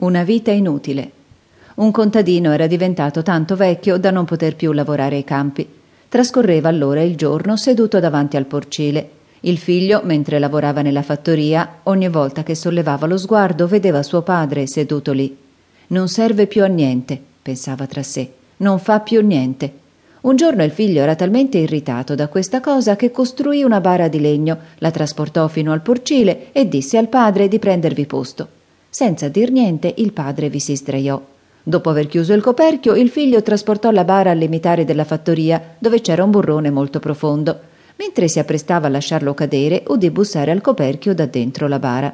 Una vita inutile. Un contadino era diventato tanto vecchio da non poter più lavorare ai campi. Trascorreva allora il giorno seduto davanti al porcile. Il figlio, mentre lavorava nella fattoria, ogni volta che sollevava lo sguardo vedeva suo padre seduto lì. Non serve più a niente, pensava tra sé, non fa più niente. Un giorno il figlio era talmente irritato da questa cosa che costruì una bara di legno, la trasportò fino al porcile e disse al padre di prendervi posto. Senza dir niente, il padre vi si sdraiò. Dopo aver chiuso il coperchio, il figlio trasportò la bara al limitare della fattoria, dove c'era un burrone molto profondo. Mentre si apprestava a lasciarlo cadere, udì bussare al coperchio da dentro la bara.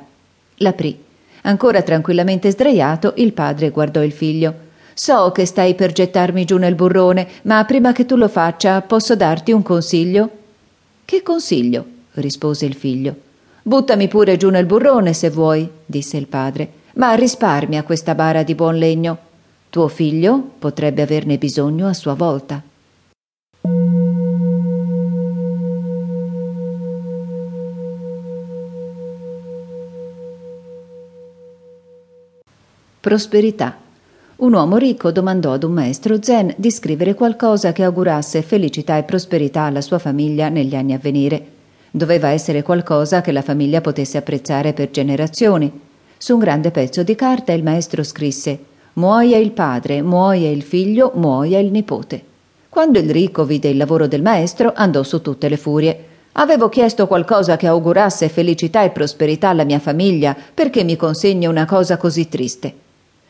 L'aprì. Ancora tranquillamente sdraiato, il padre guardò il figlio. So che stai per gettarmi giù nel burrone, ma prima che tu lo faccia, posso darti un consiglio? Che consiglio? rispose il figlio. Buttami pure giù nel burrone se vuoi, disse il padre, ma risparmia questa bara di buon legno. Tuo figlio potrebbe averne bisogno a sua volta. Prosperità. Un uomo ricco domandò ad un maestro zen di scrivere qualcosa che augurasse felicità e prosperità alla sua famiglia negli anni a venire. Doveva essere qualcosa che la famiglia potesse apprezzare per generazioni. Su un grande pezzo di carta il maestro scrisse Muoia il padre, muoia il figlio, muoia il nipote. Quando il ricco vide il lavoro del maestro, andò su tutte le furie. Avevo chiesto qualcosa che augurasse felicità e prosperità alla mia famiglia, perché mi consegna una cosa così triste?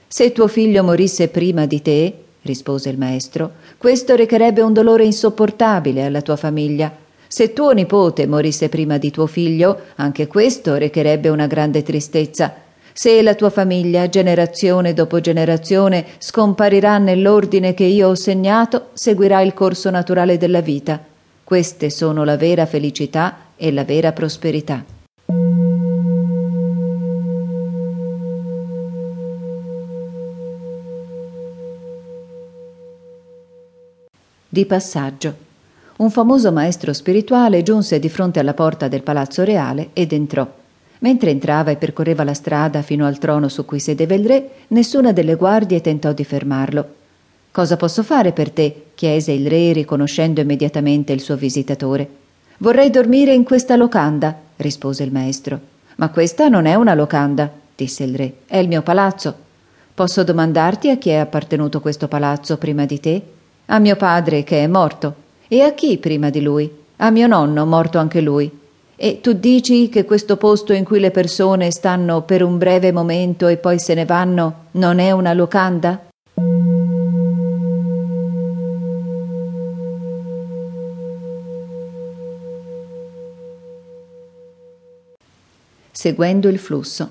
Se tuo figlio morisse prima di te, rispose il maestro, questo recherebbe un dolore insopportabile alla tua famiglia. Se tuo nipote morisse prima di tuo figlio, anche questo recherebbe una grande tristezza. Se la tua famiglia, generazione dopo generazione, scomparirà nell'ordine che io ho segnato, seguirà il corso naturale della vita. Queste sono la vera felicità e la vera prosperità. Di passaggio. Un famoso maestro spirituale giunse di fronte alla porta del palazzo reale ed entrò. Mentre entrava e percorreva la strada fino al trono su cui sedeva il re, nessuna delle guardie tentò di fermarlo. Cosa posso fare per te? chiese il re, riconoscendo immediatamente il suo visitatore. Vorrei dormire in questa locanda, rispose il maestro. Ma questa non è una locanda, disse il re, è il mio palazzo. Posso domandarti a chi è appartenuto questo palazzo prima di te? A mio padre, che è morto. E a chi prima di lui? A mio nonno, morto anche lui. E tu dici che questo posto in cui le persone stanno per un breve momento e poi se ne vanno non è una locanda? Seguendo il flusso.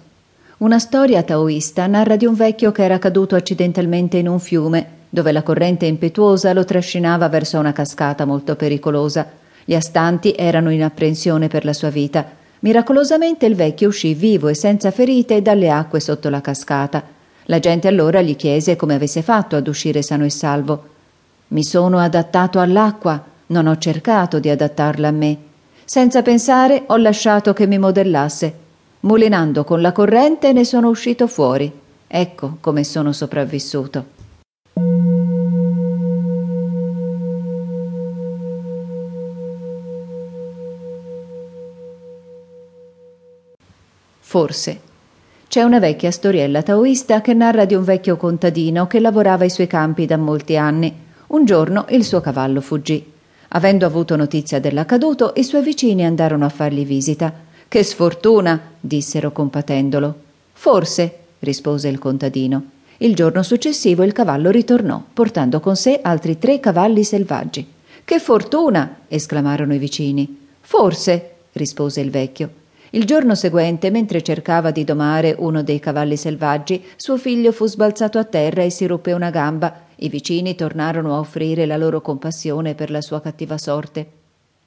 Una storia taoista narra di un vecchio che era caduto accidentalmente in un fiume dove la corrente impetuosa lo trascinava verso una cascata molto pericolosa. Gli astanti erano in apprensione per la sua vita. Miracolosamente il vecchio uscì vivo e senza ferite dalle acque sotto la cascata. La gente allora gli chiese come avesse fatto ad uscire sano e salvo. Mi sono adattato all'acqua, non ho cercato di adattarla a me. Senza pensare ho lasciato che mi modellasse. Mulinando con la corrente ne sono uscito fuori. Ecco come sono sopravvissuto. Forse. C'è una vecchia storiella taoista che narra di un vecchio contadino che lavorava ai suoi campi da molti anni. Un giorno il suo cavallo fuggì. Avendo avuto notizia dell'accaduto, i suoi vicini andarono a fargli visita. Che sfortuna, dissero compatendolo. Forse, rispose il contadino. Il giorno successivo il cavallo ritornò, portando con sé altri tre cavalli selvaggi. Che fortuna! esclamarono i vicini. Forse, rispose il vecchio. Il giorno seguente, mentre cercava di domare uno dei cavalli selvaggi, suo figlio fu sbalzato a terra e si ruppe una gamba. I vicini tornarono a offrire la loro compassione per la sua cattiva sorte.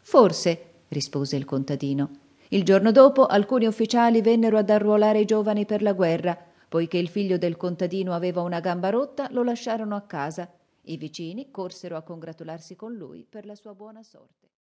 Forse, rispose il contadino. Il giorno dopo alcuni ufficiali vennero ad arruolare i giovani per la guerra. Poiché il figlio del contadino aveva una gamba rotta, lo lasciarono a casa. I vicini corsero a congratularsi con lui per la sua buona sorte.